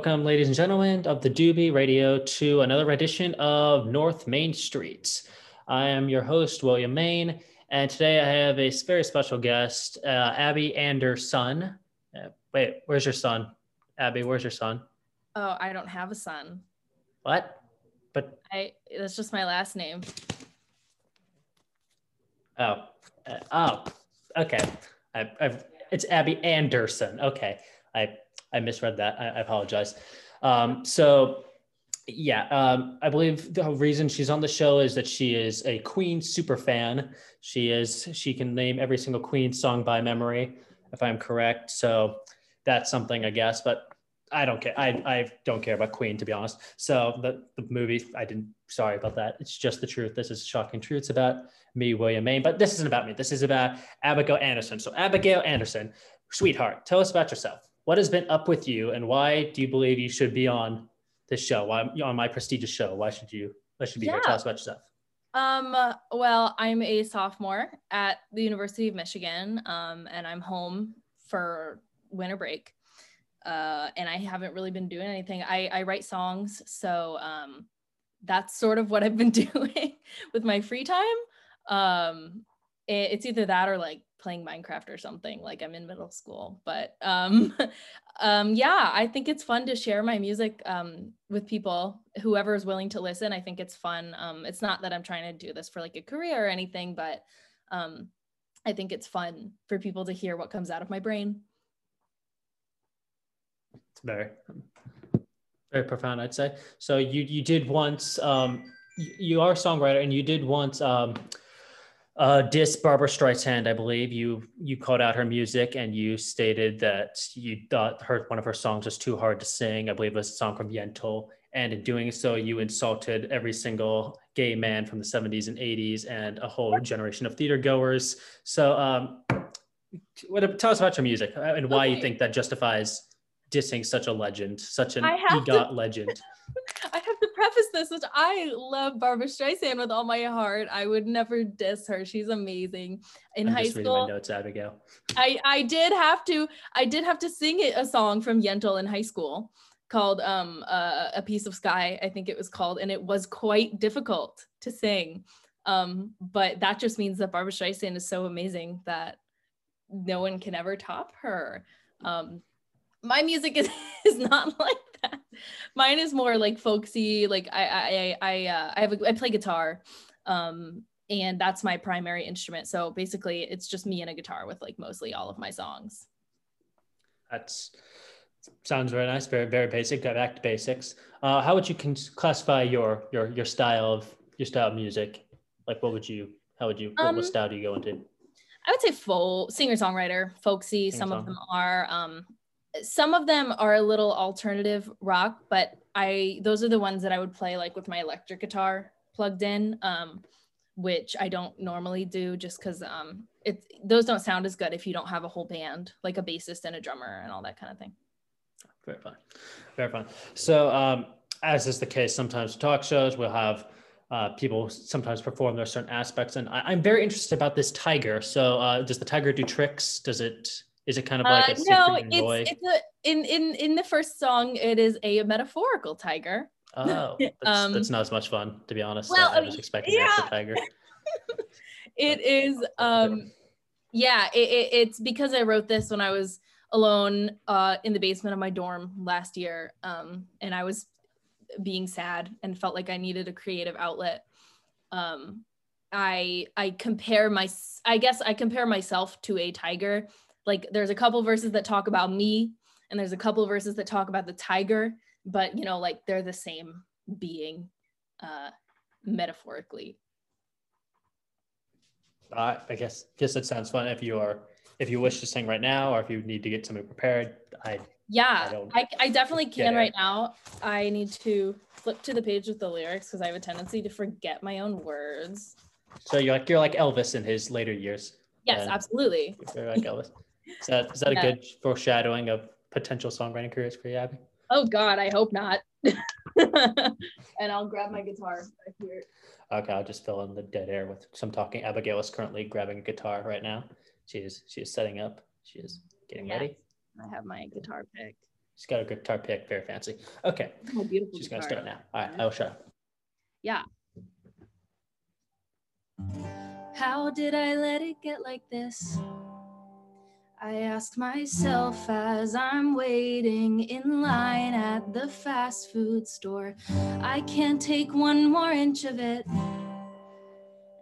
Welcome, ladies and gentlemen of the Doobie Radio, to another edition of North Main Street. I am your host, William Main, and today I have a very special guest, uh, Abby Anderson. Uh, wait, where's your son? Abby, where's your son? Oh, I don't have a son. What? But I that's just my last name. Oh, uh, oh, okay. I, I've, it's Abby Anderson. Okay, I I misread that. I, I apologize. Um, so, yeah, um, I believe the reason she's on the show is that she is a Queen super fan. She is. She can name every single Queen song by memory, if I'm correct. So that's something, I guess. But I don't care. I, I don't care about Queen, to be honest. So the, the movie, I didn't, sorry about that. It's just the truth. This is shocking truths about me, William Main, but this isn't about me. This is about Abigail Anderson. So Abigail Anderson, sweetheart, tell us about yourself. What has been up with you and why do you believe you should be on this show? Why on my prestigious show? Why should you, why should you be yeah. here? Tell us about yourself. Um, well, I'm a sophomore at the University of Michigan, um, and I'm home for winter break uh, and I haven't really been doing anything. I, I write songs, so um, that's sort of what I've been doing with my free time. Um, it, it's either that or like playing Minecraft or something. Like I'm in middle school, but um, um, yeah, I think it's fun to share my music um, with people, whoever is willing to listen. I think it's fun. Um, it's not that I'm trying to do this for like a career or anything, but um, I think it's fun for people to hear what comes out of my brain It's very very profound i'd say so you you did once um you are a songwriter and you did once um uh diss Barbra Streisand i believe you you called out her music and you stated that you thought her one of her songs was too hard to sing i believe it was a song from yentl and in doing so you insulted every single gay man from the 70s and 80s and a whole generation of theater goers so um what tell us about your music uh, and why okay. you think that justifies dissing such a legend, such an EGOT to, legend. Preface this, which I love Barbra Streisand with all my heart. I would never diss her. She's amazing. In I'm high school, my notes, Abigail. I I did have to I did have to sing a song from Yentl in high school called um uh, a piece of sky i think it was called and it was quite difficult to sing um but that just means that barbra streisand is so amazing that no one can ever top her um my music is, is not like. Mine is more like folksy. Like I I I uh, I have a, I play guitar, um, and that's my primary instrument. So basically, it's just me and a guitar with like mostly all of my songs. That's sounds very nice. Very very basic. Back to basics. Uh, how would you con- classify your your your style of your style of music? Like, what would you? How would you? Um, what style do you go into? I would say folk singer songwriter, folksy. Singer-song. Some of them are. Um, some of them are a little alternative rock, but I those are the ones that I would play like with my electric guitar plugged in, um, which I don't normally do just because um, it those don't sound as good if you don't have a whole band like a bassist and a drummer and all that kind of thing. Very fun, very fun. So um, as is the case, sometimes talk shows we'll have. Uh, people sometimes perform their certain aspects, and I, am very interested about this tiger. So, uh, does the tiger do tricks? Does it is it kind of like uh, a no? It's, it's a, in in in the first song. It is a metaphorical tiger. Oh, that's, um, that's not as much fun, to be honest. Well, I was expecting yeah. tiger. it is. Um, yeah, it, it, it's because I wrote this when I was alone uh, in the basement of my dorm last year, um, and I was being sad and felt like I needed a creative outlet. Um, I I compare my I guess I compare myself to a tiger like there's a couple verses that talk about me and there's a couple verses that talk about the tiger but you know like they're the same being uh metaphorically. Uh, i guess guess it sounds fun if you are if you wish to sing right now or if you need to get something prepared i yeah i, I, I definitely can right now. I need to flip to the page with the lyrics because i have a tendency to forget my own words. So you're like you're like elvis in his later years. Yes absolutely. you're like elvis is that is that yeah. a good foreshadowing of potential songwriting careers for you, Abby? Oh God, I hope not. and I'll grab my guitar right here. Okay, I'll just fill in the dead air with some talking. Abigail is currently grabbing a guitar right now. She is she is setting up. She is getting yes, ready. I have my guitar pick. She's got a guitar pick, very fancy. Okay. Oh, beautiful. She's gonna start now. All right, I will shut up. Yeah. How did I let it get like this? I ask myself as I'm waiting in line at the fast food store. I can't take one more inch of it.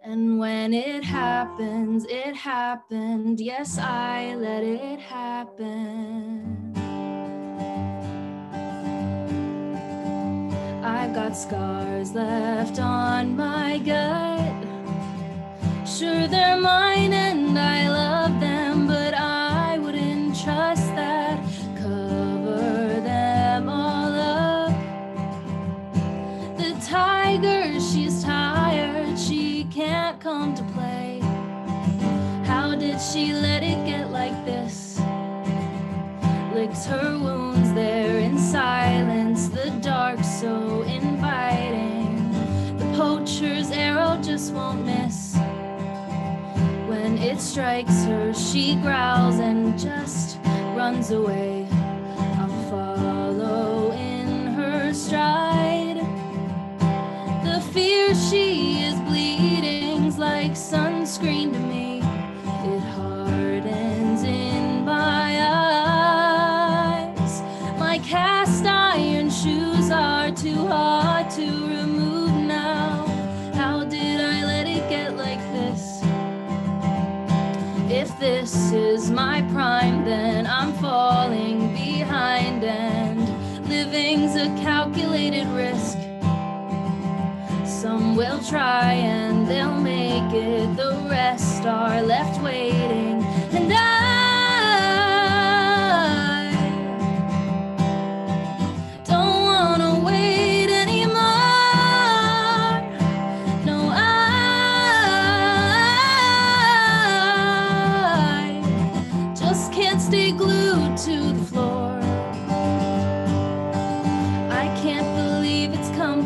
And when it happens, it happened. Yes, I let it happen. I've got scars left on my gut. Sure, they're mine and I love she let it get like this? Licks her wounds there in silence, the dark so inviting. The poacher's arrow just won't miss. When it strikes her, she growls and just runs away. I'll follow in her stride. The fear she is bleeding's like sunscreen this is my prime, then I'm falling behind, and living's a calculated risk. Some will try and they'll make it, the rest are left waiting.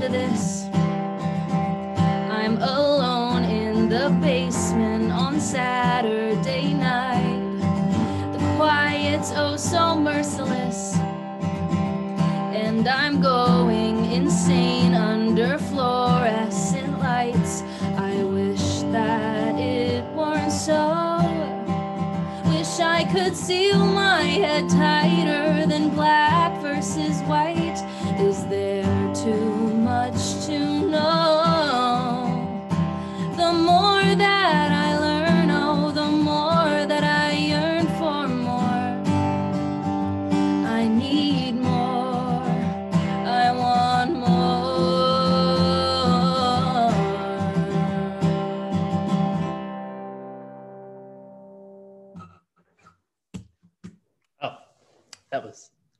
This. I'm alone in the basement on Saturday night. The quiet's oh so merciless. And I'm going insane under fluorescent lights. I wish that it weren't so. Wish I could seal my head tighter than black versus white. Is there too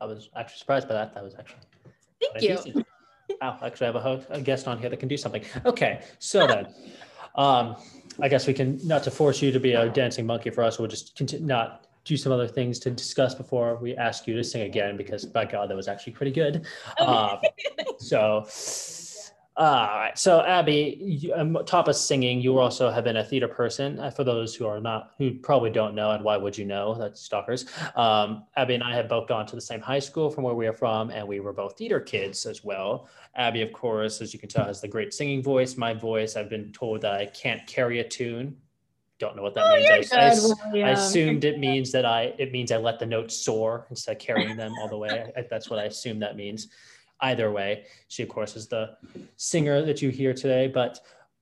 I was actually surprised by that. That was actually. Thank you. Wow, actually, I have a, host, a guest on here that can do something. Okay, so then, um, I guess we can not to force you to be a dancing monkey for us. We'll just continue, not do some other things to discuss before we ask you to sing again because by God, that was actually pretty good. Um, so, all right. So, Abby, you, um, top of singing, you also have been a theater person. Uh, for those who are not, who probably don't know, and why would you know? That's stalkers. Um, Abby and I have both gone to the same high school from where we are from, and we were both theater kids as well. Abby, of course, as you can tell, has the great singing voice. My voice, I've been told that I can't carry a tune. Don't know what that Oh, means. I- I, I assumed it means that I it means I let the notes soar instead of carrying them all the way. I, that's what I assume that means. Either way, she of course is the singer that you hear today. But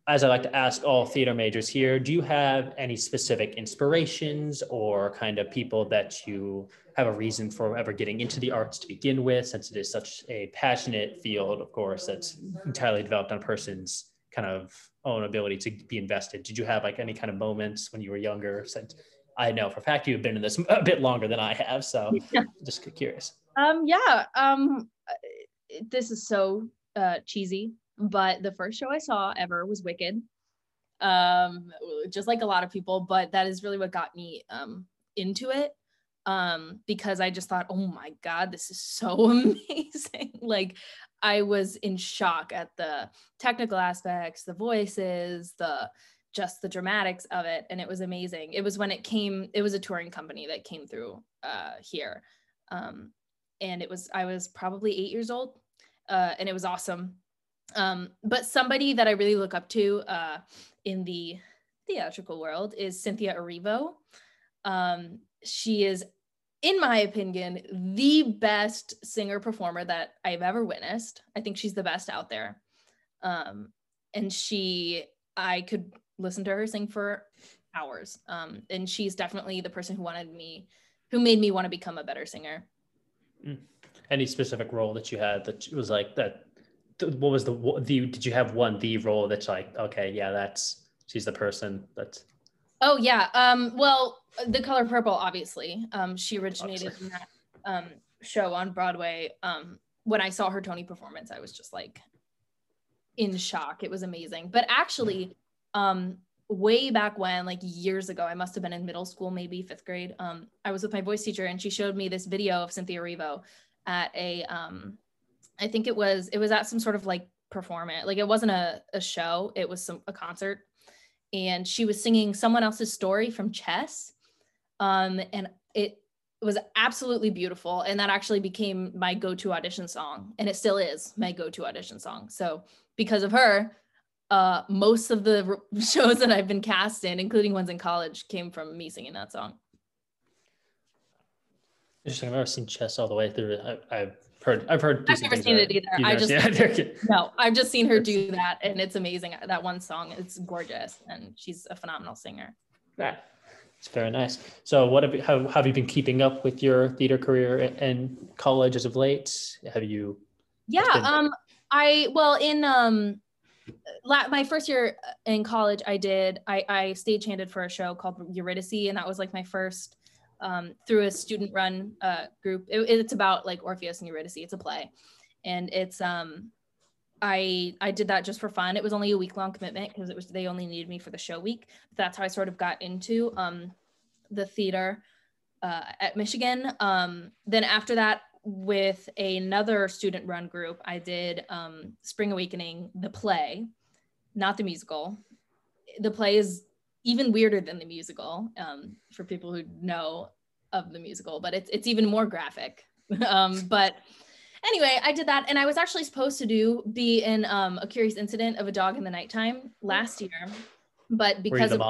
as I like to ask all theater majors here, do you have any specific inspirations or kind of people that you have a reason for ever getting into the arts to begin with, since it is such a passionate field, of course, that's entirely developed on a person's kind of own ability to be invested. Did you have like any kind of moments when you were younger? Since I know for a fact you've been in this a bit longer than I have, so Yeah. just curious. Um, yeah. Um, this is so uh, cheesy, but the first show I saw ever was Wicked. Um, just like a lot of people, but that is really what got me um into it. Um, because I just thought, oh my god, this is so amazing. like, I was in shock at the technical aspects, the voices, the just the dramatics of it, and it was amazing. It was when it came. It was a touring company that came through uh, here. Um, and it was I was probably eight years old, uh, and it was awesome. Um, but somebody that I really look up to uh, in the theatrical world is Cynthia Erivo. Um, she is, in my opinion, the best singer performer that I've ever witnessed. I think she's the best out there. Um, and she, I could listen to her sing for hours. Um, and she's definitely the person who wanted me, who made me want to become a better singer. Mm. Any specific role that you had that was like that? What was the the? Did you have one the role that's like okay, yeah, that's she's the person that's. Oh yeah. Um. Well, the color purple, obviously. Um. She originated in that um show on Broadway. Um. When I saw her Tony performance, I was just like in shock. It was amazing. But actually, um, way back when, like years ago, I must have been in middle school, maybe fifth grade. Um, I was with my voice teacher and she showed me this video of Cynthia Erivo at a, um, I think it was, it was at some sort of like performance. Like it wasn't a, a show, it was some, a concert. And she was singing someone else's story from chess. Um, and it was absolutely beautiful. And that actually became my go-to audition song. And it still is my go-to audition song. So because of her, uh, most of the shows that I've been cast in, including ones in college, came from me singing that song. Interesting. I've never seen Chess all the way through. I, have heard. I've heard. I've never seen it either. I just yeah. no. I've just seen her do that, and it's amazing. That one song, it's gorgeous, and she's a phenomenal singer. Yeah, it's very nice. So, what have you, how, have you been keeping up with your theater career in college as of late? Have you? Yeah. Um. I well in um my first year in college, I did I, I stagehanded for a show called Eurydice, and that was like my first um, through a student run uh, group. It, it's about like Orpheus and Eurydice. It's a play, and it's um I I did that just for fun. It was only a week long commitment because it was they only needed me for the show week. That's how I sort of got into um the theater uh, at Michigan. Um, then after that, with another student run group, I did um, Spring Awakening, the play, not the musical. The play is even weirder than the musical um, for people who know of the musical, but it's, it's even more graphic. um, but anyway, I did that. And I was actually supposed to do be in um, A Curious Incident of a Dog in the Nighttime last year. But because of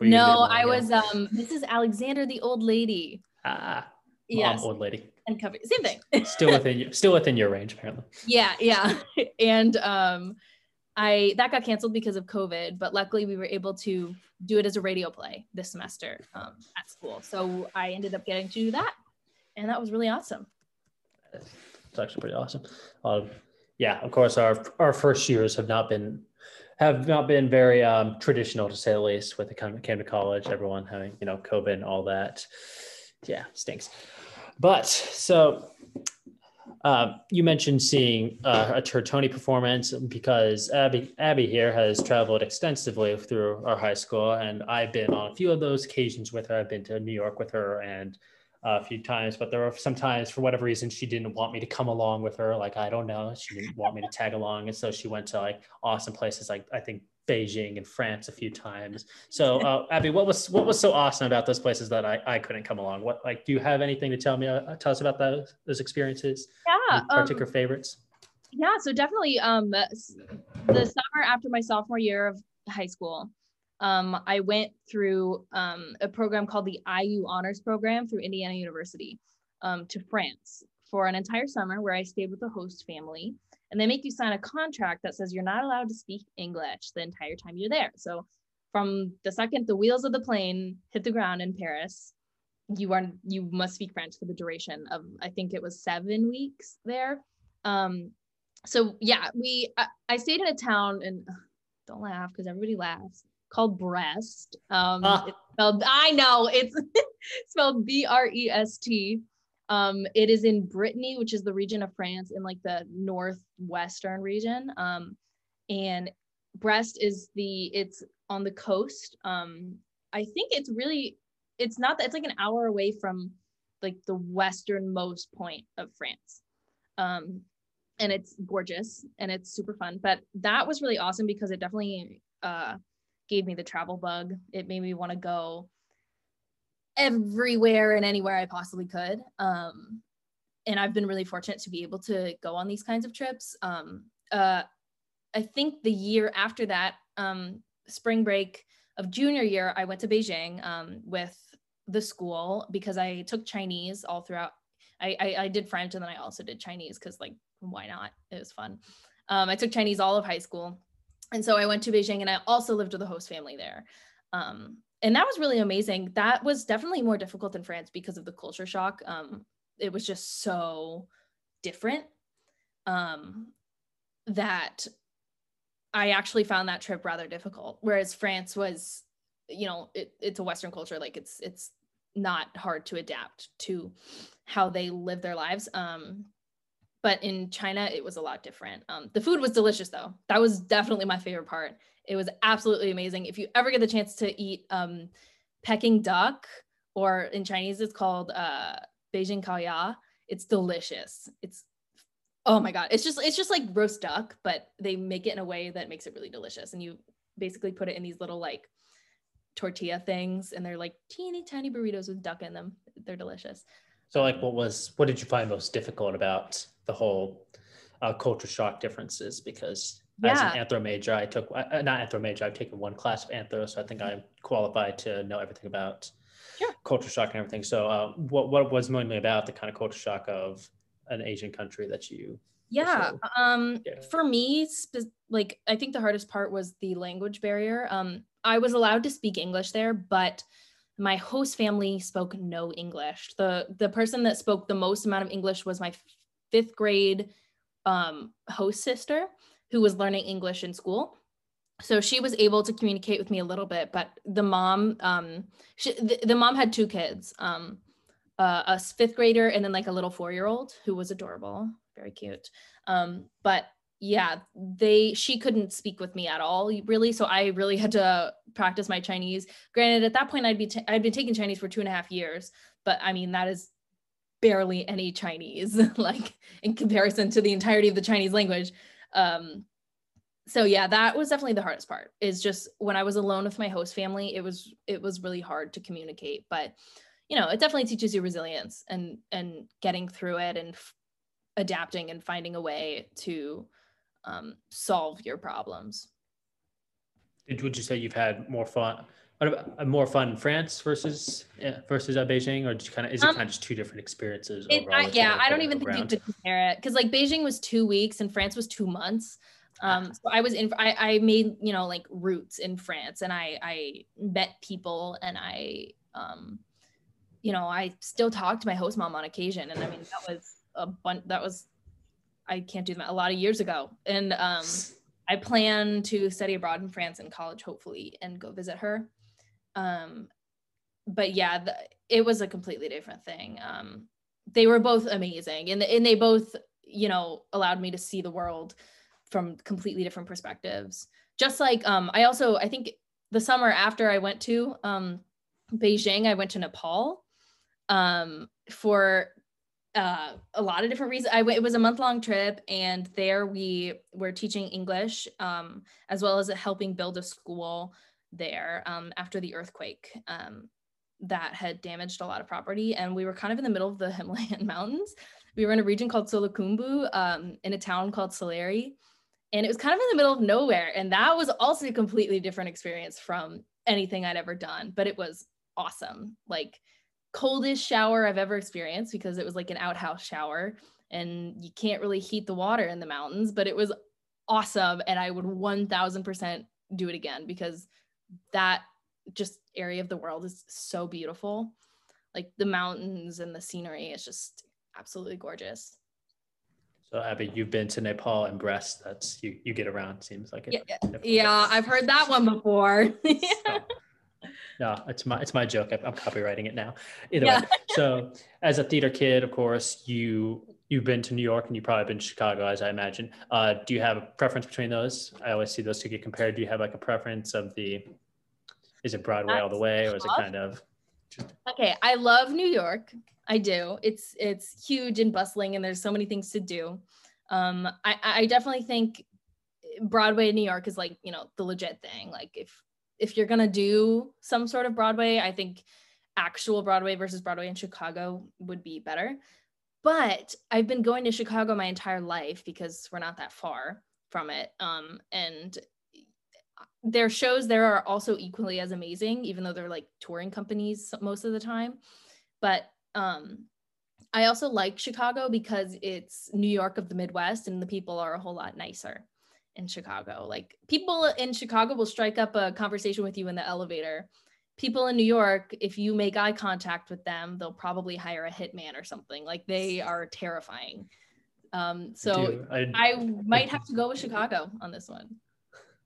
no, I was um this is Alexander the old lady. Ah, mom, yes. old lady and cover same thing. Still within you still within your range apparently. Yeah yeah. And um i that got canceled because of covid but luckily we were able to do it as a radio play this semester um, at school. So i ended up getting to do that and that was really awesome. It's actually pretty awesome. Um, yeah of course our our first years have not been have not been very um, traditional to say the least with the came to college everyone having you know covid and all that. Yeah stinks but so uh, you mentioned seeing uh, a Tony performance because Abby Abby here has traveled extensively through our high school, and I've been on a few of those occasions with her. I've been to New York with her and uh, a few times, but there were sometimes for whatever reason she didn't want me to come along with her. Like I don't know, she didn't want me to tag along, and so she went to like awesome places like I think Beijing and France a few times. So, uh, Abby, what was what was so awesome about those places that I, I couldn't come along? What like do you have anything to tell me uh, tell us about those those experiences? Yeah, Any particular um, favorites. Yeah, so definitely um, the summer after my sophomore year of high school, um, I went through um, a program called the IU Honors Program through Indiana University um, to France for an entire summer, where I stayed with a host family and they make you sign a contract that says you're not allowed to speak English the entire time you're there. So from the second the wheels of the plane hit the ground in Paris, you are you must speak French for the duration of I think it was seven weeks there. Um, so yeah, we I, I stayed in a town and don't laugh because everybody laughs called Brest. Um, ah. spelled, I know it's spelled B R E S T. Um, it is in Brittany, which is the region of France in like the northwestern region. Um, and Brest is the it's on the coast. Um, I think it's really it's not that it's like an hour away from like the westernmost point of France. Um, and it's gorgeous and it's super fun. But that was really awesome because it definitely uh, gave me the travel bug. It made me want to go everywhere and anywhere I possibly could. Um, and I've been really fortunate to be able to go on these kinds of trips. Um, uh, I think the year after that, um, spring break of junior year, I went to Beijing um, with the school because I took Chinese all throughout. I, I, I did French and then I also did Chinese because like why not? It was fun. Um, I took Chinese all of high school, and so I went to Beijing and I also lived with a host family there. And that was really amazing. That was definitely more difficult than France because of the culture shock. Um, it was just so different um, that I actually found that trip rather difficult. Whereas France was, you know, it, it's a Western culture. Like it's it's not hard to adapt to how they live their lives. Um, but in China, it was a lot different. Um, the food was delicious, though. That was definitely my favorite part. It was absolutely amazing. If you ever get the chance to eat um, Peking duck, or in Chinese, it's called uh, Beijing Kaoya. It's delicious. It's oh my god, it's just it's just like roast duck, but they make it in a way that makes it really delicious. And you basically put it in these little like tortilla things, and they're like teeny tiny burritos with duck in them. They're delicious. So, like, what was what did you find most difficult about the whole uh, culture shock differences? Because yeah. as an anthro major, I took uh, not anthro major. I've taken one class of anthro, so I think I'm qualified to know everything about sure. culture shock and everything. So, uh, what what was mainly about the kind of culture shock of an Asian country that you? Yeah, um, yeah. for me, spe- like I think the hardest part was the language barrier. Um, I was allowed to speak English there, but my host family spoke no English. the The person that spoke the most amount of English was my fifth grade um, host sister, who was learning English in school so she was able to communicate with me a little bit but the mom um she, the, the mom had two kids um uh, a fifth grader and then like a little four year old who was adorable very cute um but yeah they she couldn't speak with me at all really so i really had to practice my chinese. Granted at that point i'd be t- i'd been taking chinese for two and a half years but i mean that is barely any chinese like in comparison to the entirety of the chinese language. Um so yeah that was definitely the hardest part is just when i was alone with my host family it was it was really hard to communicate but you know it definitely teaches you resilience and and getting through it and f- adapting and finding a way to um, solve your problems would you say you've had more fun uh, more fun in France versus versus uh, Beijing, or just kind of is it um, kind of just two different experiences? It, I, yeah, I don't even think you could compare it because like Beijing was two weeks and France was two months. Um, so I was in, I, I made, you know, like roots in France and I, I met people and I, um, you know, I still talk to my host mom on occasion. And I mean, that was a bunch, that was, I can't do that a lot of years ago. And, um, I plan to study abroad in France in college, hopefully, and go visit her. Um, but yeah, the, it was a completely different thing. Um, they were both amazing and, and they both, you know, allowed me to see the world from completely different perspectives. Just like um, I also I think the summer after I went to um, Beijing, I went to Nepal um, for uh, a lot of different reasons. I it was a month long trip, and there we were teaching English um, as well as helping build a school there um, after the earthquake um, that had damaged a lot of property. And we were kind of in the middle of the Himalayan mountains. We were in a region called Solukhumbu um, in a town called Salleri. and it was kind of in the middle of nowhere and that was also a completely different experience from anything i'd ever done but it was awesome like coldest shower i've ever experienced because it was like an outhouse shower and you can't really heat the water in the mountains but it was awesome and i would 1000% do it again because that just area of the world is so beautiful like the mountains and the scenery is just absolutely gorgeous so Abby, you've been to Nepal and Brest. That's you. You get around. Seems like it. Yeah, yeah I've heard that one before. so, no, it's my it's my joke. I'm, copyrighting it now. Either yeah. way. So as a theater kid, of course, you you've been to New York and you've probably been to Chicago, as I imagine. Uh, do you have a preference between those? I always see those two get compared. Do you have like a preference of the? Is it Broadway That's all the way, or is it kind of? Okay, I love New York. I do. It's it's huge and bustling, and there's so many things to do. Um, I I definitely think Broadway in New York is like you know the legit thing. Like if if you're gonna do some sort of Broadway, I think actual Broadway versus Broadway in Chicago would be better. but I've been going to Chicago my entire life because we're not that far from it. Um, and their shows there are also equally as amazing, even though they're like touring companies most of the time. But um, I also like Chicago because it's New York of the Midwest and the people are a whole lot nicer in Chicago. Like people in Chicago will strike up a conversation with you in the elevator. People in New York, if you make eye contact with them, they'll probably hire a hitman or something. Like they are terrifying. Um, so I, I, I might have to go with Chicago on this one.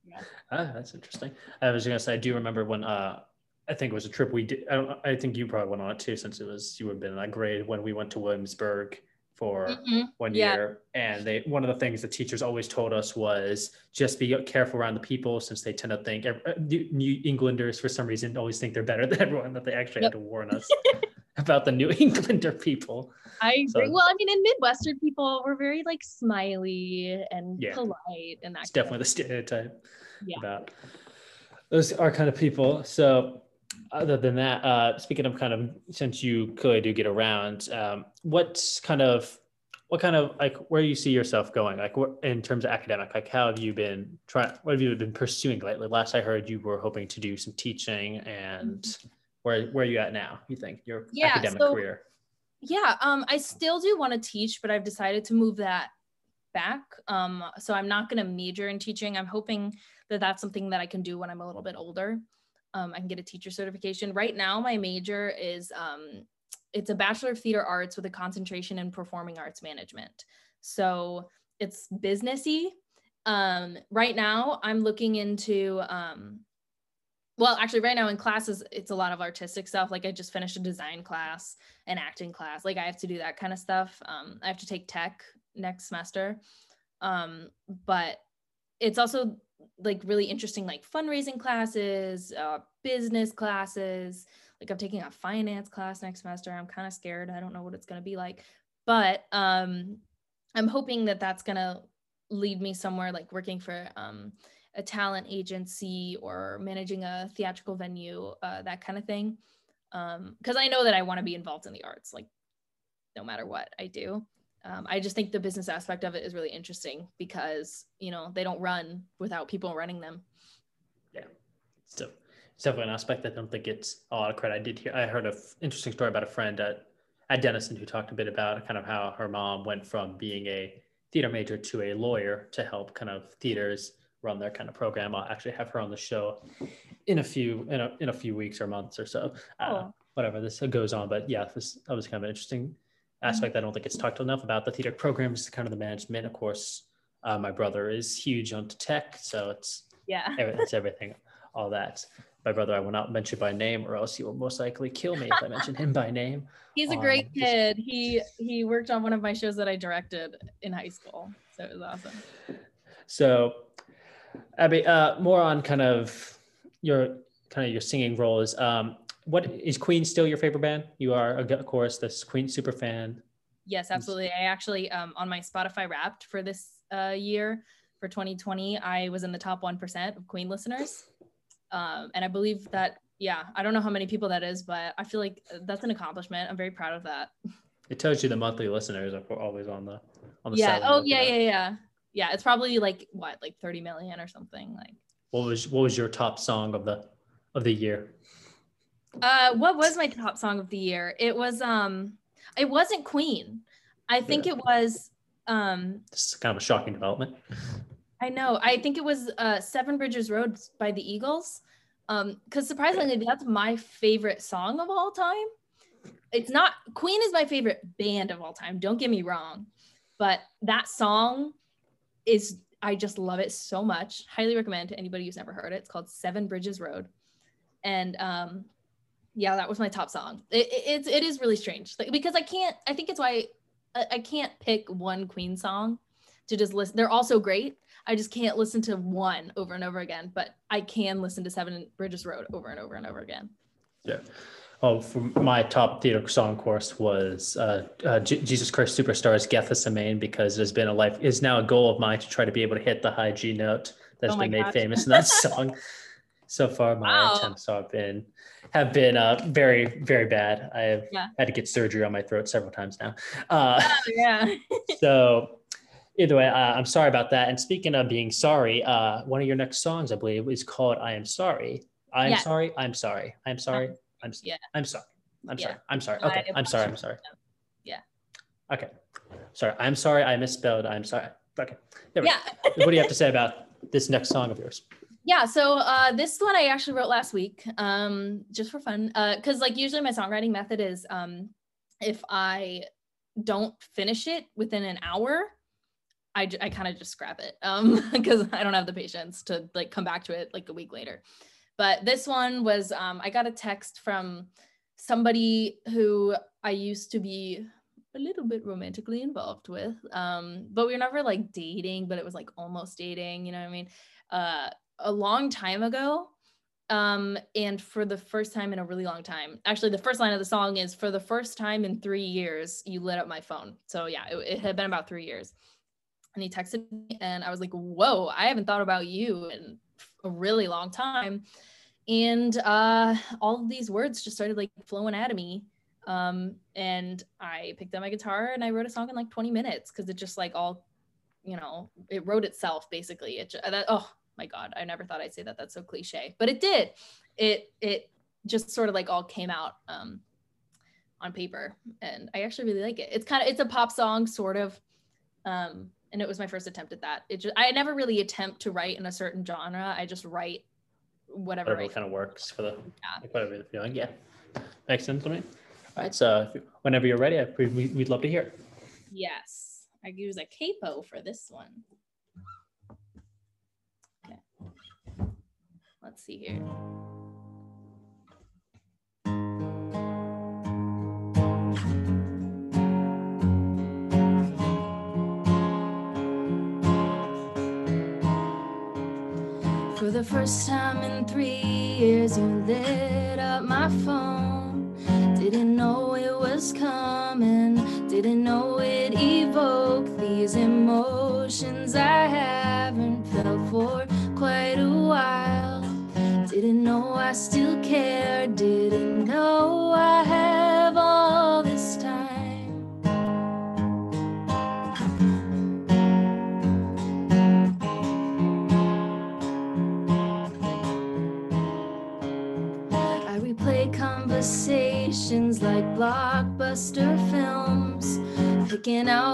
Yeah. Ah, that's interesting. I was gonna say I do remember when uh I think it was a trip we did. I, I think you probably went on it too, since it was you would have been in that grade when we went to Williamsburg for mm-hmm. one yeah. year. And they one of the things the teachers always told us was just be careful around the people, since they tend to think uh, New Englanders for some reason always think they're better than everyone. That they actually yep. had to warn us about the New Englander people. I agree. So, well, I mean, in Midwestern people, we're very like smiley and yeah, polite, and that's definitely the stereotype yeah. about those are kind of people. So other than that, uh, speaking of kind of since you clearly do get around, um, what's kind of what kind of like where you see yourself going? Like in terms of academic like how have you been trying what have you been pursuing lately? Last i heard you were hoping to do some teaching and mm-hmm. where where are you at now you think your yeah, academic so, career? Yeah um i still do want to teach but i've decided to move that back. Um so i'm not going to major in teaching. I'm hoping that that's something that i can do when i'm a little bit older um, I can get a teacher certification. Right now, my major is um, it's a Bachelor of Theater Arts with a concentration in Performing Arts Management. So it's businessy. Um, right now, I'm looking into um, well, actually, right now in classes, it's a lot of artistic stuff. Like I just finished a design class, an acting class. Like I have to do that kind of stuff. Um, I have to take tech next semester. Um, but it's also like really interesting like fundraising classes, uh, business classes. Like I'm taking a finance class next semester. I'm kind of scared. I don't know what it's going to be like, but um, I'm hoping that that's going to lead me somewhere like working for um, a talent agency or managing a theatrical venue, uh, that kind of thing. Because um, I know that I want to be involved in the arts, like no matter what I do um, I just think the business aspect of it is really interesting because you know they don't run without people running them. Yeah, so it's definitely an aspect that I don't think it's a lot of credit. I did hear I heard an interesting story about a friend at at Denison who talked a bit about kind of how her mom went from being a theater major to a lawyer to help kind of theaters run their kind of program. I'll actually have her on the show in a few in a, in a few weeks or months or so. Uh, whatever this goes on, but yeah, this that was kind of interesting aspect I don't think it's talked enough about. The theater programs, kind of the management. Of course, uh, my brother is huge on tech, so it's yeah, it's everything, all that. My brother, I will not mention by name, or else he will most likely kill me if I mention him by name. He's a um, great kid. He he worked on one of my shows that I directed in high school, so it was awesome. So, Abby, uh, more on kind of your kind of your singing roles. Um, what is Queen still your favorite band? You are, of course, this Queen super fan. Yes, absolutely. I actually, um, on my Spotify Wrapped for this uh, year for 2020, I was in the top one percent of Queen listeners, um, and I believe that. Yeah, I don't know how many people that is, but I feel like that's an accomplishment. I'm very proud of that. It tells you the monthly listeners are always on the on the yeah. Oh yeah, yeah, yeah, yeah. It's probably like what, like 30 million or something. Like. What was what was your top song of the of the year? Uh, what was my top song of the year? It was um, it wasn't Queen. I think yeah. it was um. This is kind of a shocking development. I know. I think it was uh, Seven Bridges Road by the Eagles. Um, because surprisingly, that's my favorite song of all time. It's not Queen is my favorite band of all time. Don't get me wrong, but that song is I just love it so much. Highly recommend to anybody who's never heard it. It's called Seven Bridges Road, and um, yeah, that was my top song. It, it, it's it is really strange like, because I can't. I think it's why I, I can't pick one Queen song to just listen. They're all so great. I just can't listen to one over and over again, but I can listen to Seven Bridges Road over and over and over again. Yeah. Oh, for my top theater song course was uh, uh, J- Jesus Christ Superstar's Gethsemane because it has been a life is now a goal of mine to try to be able to hit the high G note that's oh been made famous in that song. So far, my wow. attempts have been have been uh, very, very bad. I have Yeah. had to get surgery on my throat several times now. Uh, Oh, yeah. so, either way, uh, I'm sorry about that. And speaking of being sorry, uh, one of your next songs, I believe, is called "I Am Sorry." I'm Yeah. sorry. I'm sorry. I'm sorry. I'm. yeah. I'm sorry. I'm Yeah. sorry. I'm sorry. Okay. I'm sorry. I'm sorry. Yeah. Okay. Sorry. I'm sorry. I misspelled. I'm sorry. Okay. Yeah. What do you have to say about this next song of yours? Yeah, so uh, this one I actually wrote last week, um, just for fun. Because like usually my songwriting method is um, if I don't finish it within an hour, I, I kind of just scrap it because I don't have the patience to like come back to it like a week later. But this one was um, I got a text from somebody who I used to be a little bit romantically involved with, um, but we were never like dating, but it was like almost dating. You know what I mean? Uh, a long time ago. Um, and for the first time in a really long time, actually, the first line of the song is for the first time in three years, you lit up my phone. So, yeah, it, it had been about three years. And he texted me, and I was like, Whoa, I haven't thought about you in a really long time. And uh, all of these words just started like flowing out of me. Um, and I picked up my guitar and I wrote a song in like 20 minutes because it just like all, you know, it wrote itself basically. It just, that, oh, my god i never thought i'd say that that's so cliche but it did it it just sort of like all came out um on paper and i actually really like it it's kind of it's a pop song sort of um and it was my first attempt at that it just i never really attempt to write in a certain genre i just write whatever Whatever kind of works for the Yeah. like whatever you're feeling. Yeah. Makes sense to me. All right. So if you- whenever you're ready, I, we, we- we'd love to hear it. yes i use a capo for this one let's see here For the first time in three years, you lit up my phone. Didn't know it was coming, didn't know it evoked these emotions I haven't felt for quite a while. Didn't know I still care, didn't know I have all this time. I replay conversations like blockbuster films, picking out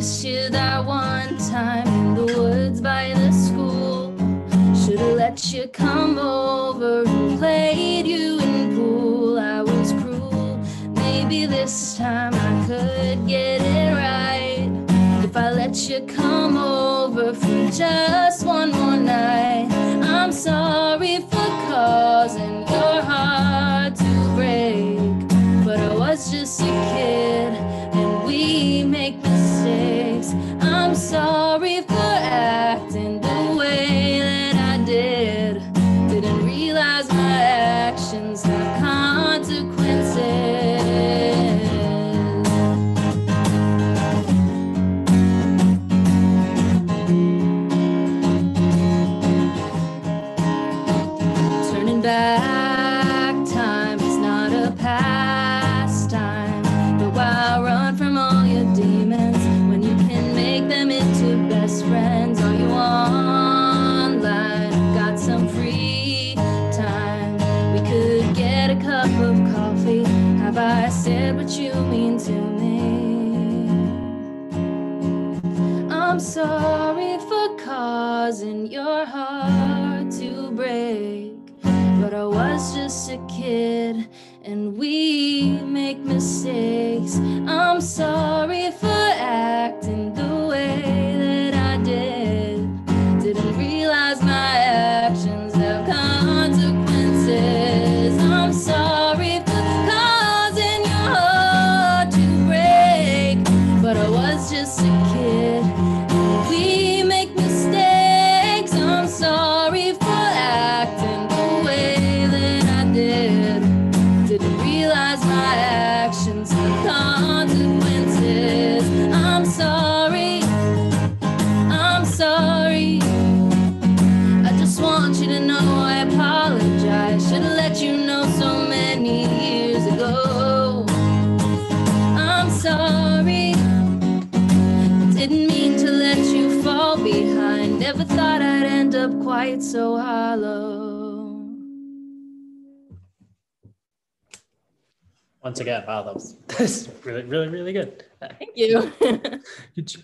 kissed you that one time in the woods by the school. Should've let you come over and played you in pool. I was cruel. Maybe this time I could get it right. If I let you come over for just one more night. I'm sorry for causing your I said what you mean to me. I'm sorry for causing your heart to break, but I was just a kid and we make mistakes. I'm sorry for acting Once again, wow, that was that's really, really, really good. Thank you.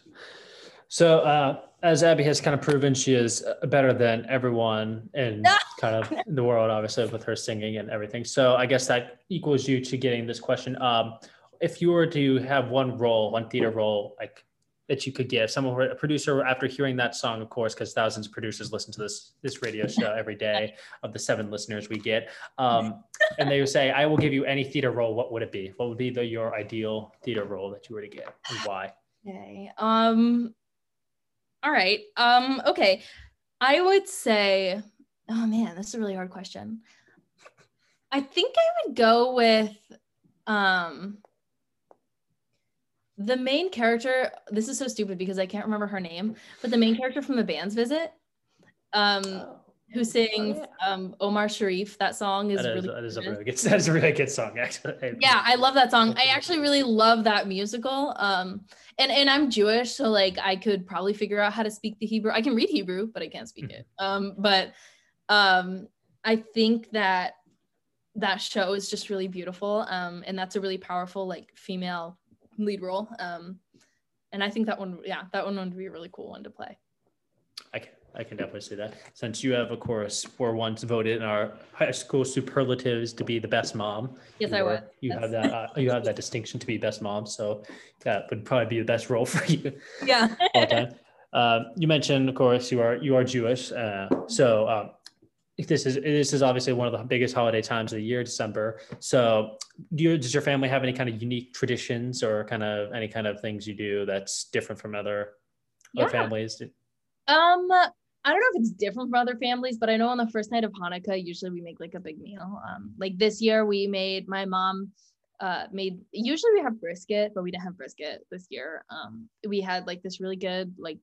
So, uh, as Abby has kind of proven, she is uh, better than everyone in kind of the world, obviously, with her singing and everything. So, I guess that equals you to getting this question. Um, if you were to have one role, one theater role, like that you could give someone, a producer, after hearing that song, of course, because thousands of producers listen to this this radio show every day of the seven listeners we get, um, and they would say, "I will give you any theater role." What would it be? What would be the your ideal theater role that you were to get, and why? Okay. Um all right. Um okay. I would say oh man, this is a really hard question. I think I would go with um the main character, this is so stupid because I can't remember her name, but the main character from the band's visit um who sings um Omar Sharif, that song is That is, really that is a really good. That is a really good song, actually. yeah i love that song. I actually really love that musical um and and i'm jewish so like i could probably figure out how to speak the hebrew. I can read hebrew but i can't speak it. Um but um i think that that show is just really beautiful um and that's a really powerful like female lead role um and i think that one yeah that one would be a really cool one to play I can, I can definitely see that. Since you have, of course, were once voted in our high school superlatives to be the best mom. yes i were- would You Yes. have that. Uh, you have that distinction to be best mom. So that would probably be the best role for you yeah all the time. Um, you mentioned, of course, you are you are Jewish. Uh, so um, this is this is obviously one of the biggest holiday times of the year, December. So do you, does your family have any kind of unique traditions or kind of any kind of things you do that's different from other, other families? Um, I don't know if it's different from other families, but I know on the first night of Hanukkah, usually we make like a big meal. Um, like this year we made my mom uh made usually we have brisket, but we didn't have brisket this year. Um, we had like this really good like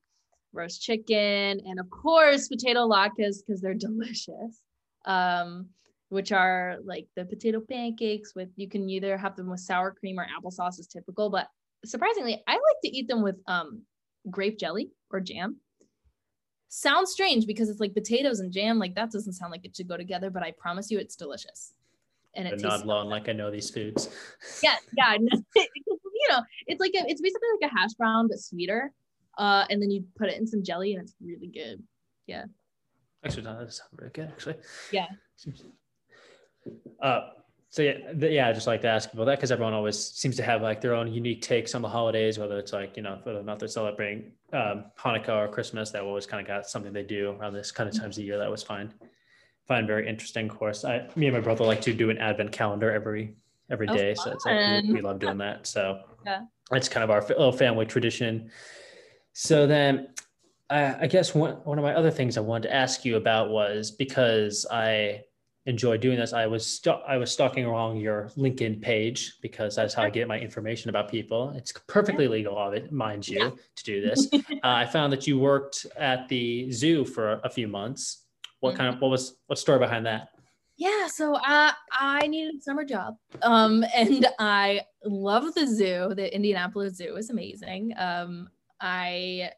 roast chicken and of course potato latkes because they're delicious. Um, which are like the potato pancakes with you can either have them with sour cream or applesauce is typical, but surprisingly, I like to eat them with um grape jelly or jam sounds strange because it's like potatoes and jam like that doesn't sound like it should go together but i promise you it's delicious and it But tastes not long like I know these foods. yeah yeah you know it's like a, it's basically like a hash brown but sweeter uh and then you put it in some jelly and it's really good Yeah. Actually, no, that sounds really good. Actually, Yeah. Uh, so yeah, th- yeah, I just like to ask about that because everyone always seems to have like their own unique takes on the holidays, whether it's like you know whether or not they're celebrating um, Hanukkah or Christmas. That always kind of got something they do around this kind of times of year. That was fine. Find very interesting. Of course, I, me and my brother like to do an advent calendar every every day, Oh, so it's like we, we love doing that. So Yeah. it's kind of our little family tradition. So then I, I guess one, one of my other things I wanted to ask you about was because I enjoy doing this, I was st- I was stalking along your LinkedIn page because that's how I get my information about people. It's perfectly legal of it, mind you, Yeah. to do this. uh, I found that you worked at the zoo for a few months. What kind of what was what story behind that? yeah so I i needed a summer job um and i love the zoo the indianapolis zoo is amazing um i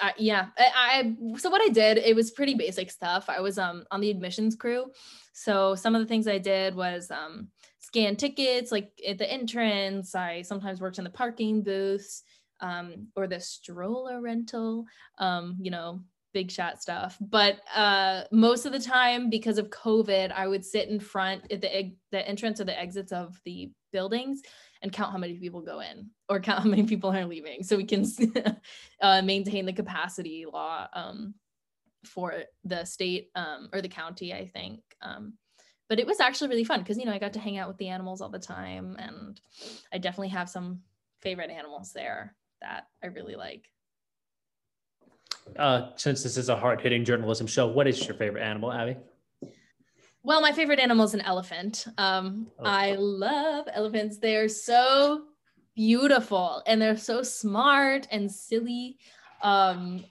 I- yeah I, I so what i did it was pretty basic stuff. I was um on the admissions crew. So some of the things i did was um scan tickets like at the entrance. I sometimes worked in the parking booths um, or the stroller rental, um, you know, big shot stuff. But uh, most of the time, because of COVID, I would sit in front at the the entrance or the exits of the buildings and count how many people go in or count how many people are leaving, so we can uh, maintain the capacity law um, for the state um, or the county, I think. Um, but it was actually really fun because you know I got to hang out with the animals all the time, and I definitely have some favorite animals there that I really like. Uh, since this is a hard hitting journalism show, what is your favorite animal, Abby? Well, my favorite animal is an elephant. Um, oh. I love elephants. They're so beautiful and they're so smart and silly. Um,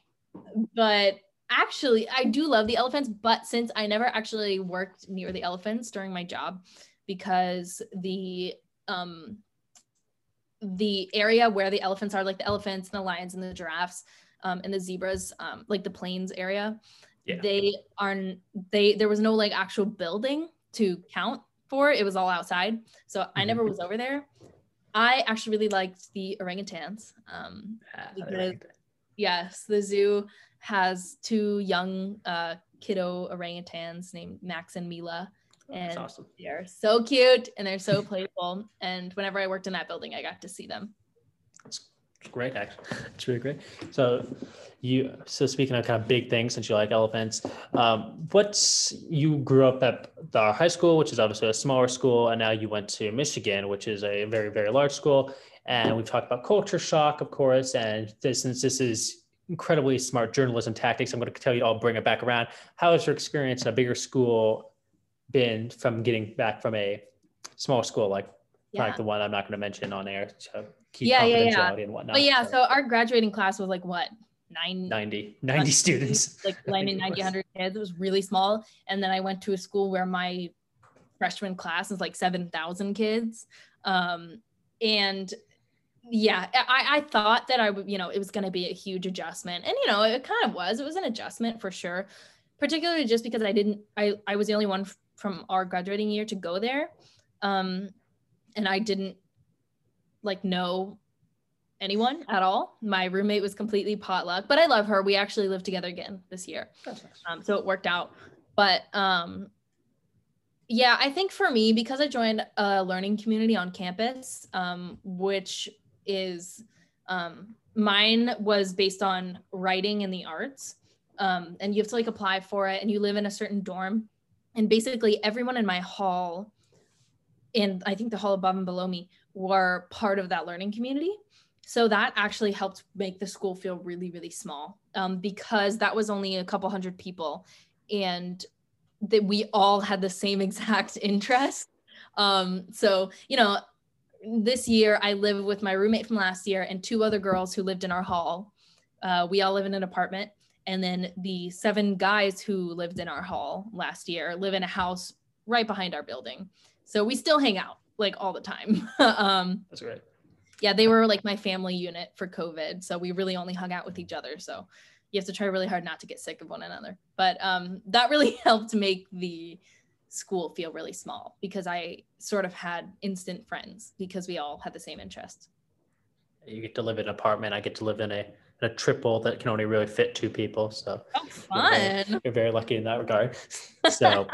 but actually, I do love the elephants. But since I never actually worked near the elephants during my job, because the um, the area where the elephants are, like the elephants and the lions and the giraffes, um, and the zebras, um, like the plains area, yeah. they are they there was no like actual building to count for. It was all outside, so mm-hmm. I never was over there. I actually really liked the orangutans um, ah, because yes, the zoo has two young uh, kiddo orangutans named Max and Mila. And awesome. they're so cute and they're so playful. And whenever I worked in that building, I got to see them great actually. It's really great. So you so speaking of kind of big things since you like elephants um, what's you grew up at the high school which is obviously a smaller school and now you went to michigan which is a very very large school. And we've talked about culture shock of course and this, since this is incredibly smart journalism tactics i'm going to tell you i'll bring it back around. How has your experience in a bigger school been from getting back from a small school like yeah. like the one i'm not going to mention on air? So keep yeah, confidentiality yeah, yeah. and whatnot. But yeah, so. so our graduating class was like what? Nine, 90, 90 students. Like 90, 90, 100 kids. It was really small. And then I went to a school where my freshman class is like 7,000 kids. Um, and yeah, I, I thought that I would, you know, it was going to be a huge adjustment. And, you know, it kind of was. It was an adjustment for sure, particularly just because I didn't, I, I was the only one from our graduating year to go there. Um, and I didn't like know anyone at all. My roommate was completely potluck, but I love her. We actually lived together again this year. Nice. Um, so it worked out. But um, yeah, I think for me, because I joined a learning community on campus, um, which is um, mine was based on writing and the arts. Um, and you have to like apply for it and you live in a certain dorm. And basically everyone in my hall and I think the hall above and below me were part of that learning community. So that actually helped make the school feel really, really small um, because that was only a couple hundred people and that we all had the same exact interest. Um, so, you know, this year I live with my roommate from last year and two other girls who lived in our hall. Uh, we all live in an apartment. And then the seven guys who lived in our hall last year live in a house right behind our building. So we still hang out like all the time. um, That's great. Yeah, they were like my family unit for COVID. So we really only hung out with each other. So you have to try really hard not to get sick of one another. But um, that really helped make the school feel really small because I sort of had instant friends because we all had the same interests. You get to live in an apartment. I get to live in a a triple that can only really fit two people. So oh, fun. You're very, you're very lucky in that regard. So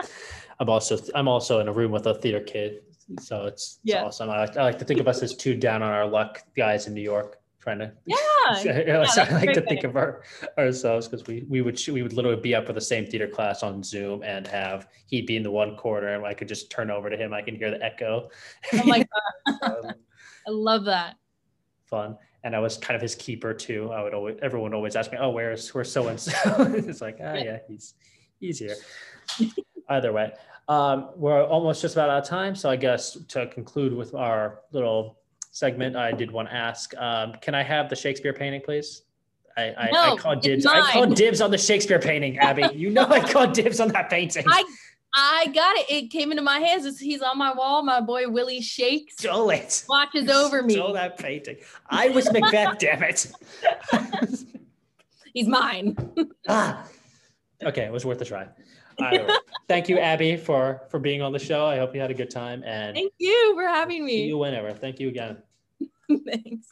I'm also I'm also in a room with a theater kid, so it's, yeah. It's awesome. I like, I like to think of us as two down on our luck guys in New York trying to yeah, yeah I like to think of our ourselves because we we would we would literally be up for the same theater class on Zoom and have he'd be in the one corner and I could just turn over to him. I can hear the echo. Oh my god, um, I love that. Fun, and I was kind of his keeper too. I would always everyone always ask me, "Oh, where's where's so and so?" It's like, ah, oh, yeah, he's he's here. Either way, um, we're almost just about out of time. So I guess to conclude with our little segment, I did want to ask, um, can I have the Shakespeare painting, please? I, I, no, I called dibs. I called dibs on the Shakespeare painting, Abby. you know I called dibs on that painting. I I got it. It came into my hands. He's on my wall. My boy Willie Shakes. Stole it. Watches over me. Stole that painting. I was Macbeth. damn it. He's mine. ah. Okay, it was worth a try thank you, Abby, for for being on the show. I hope you had a good time. And thank you for having me. See you whenever. Thank you again. Thanks.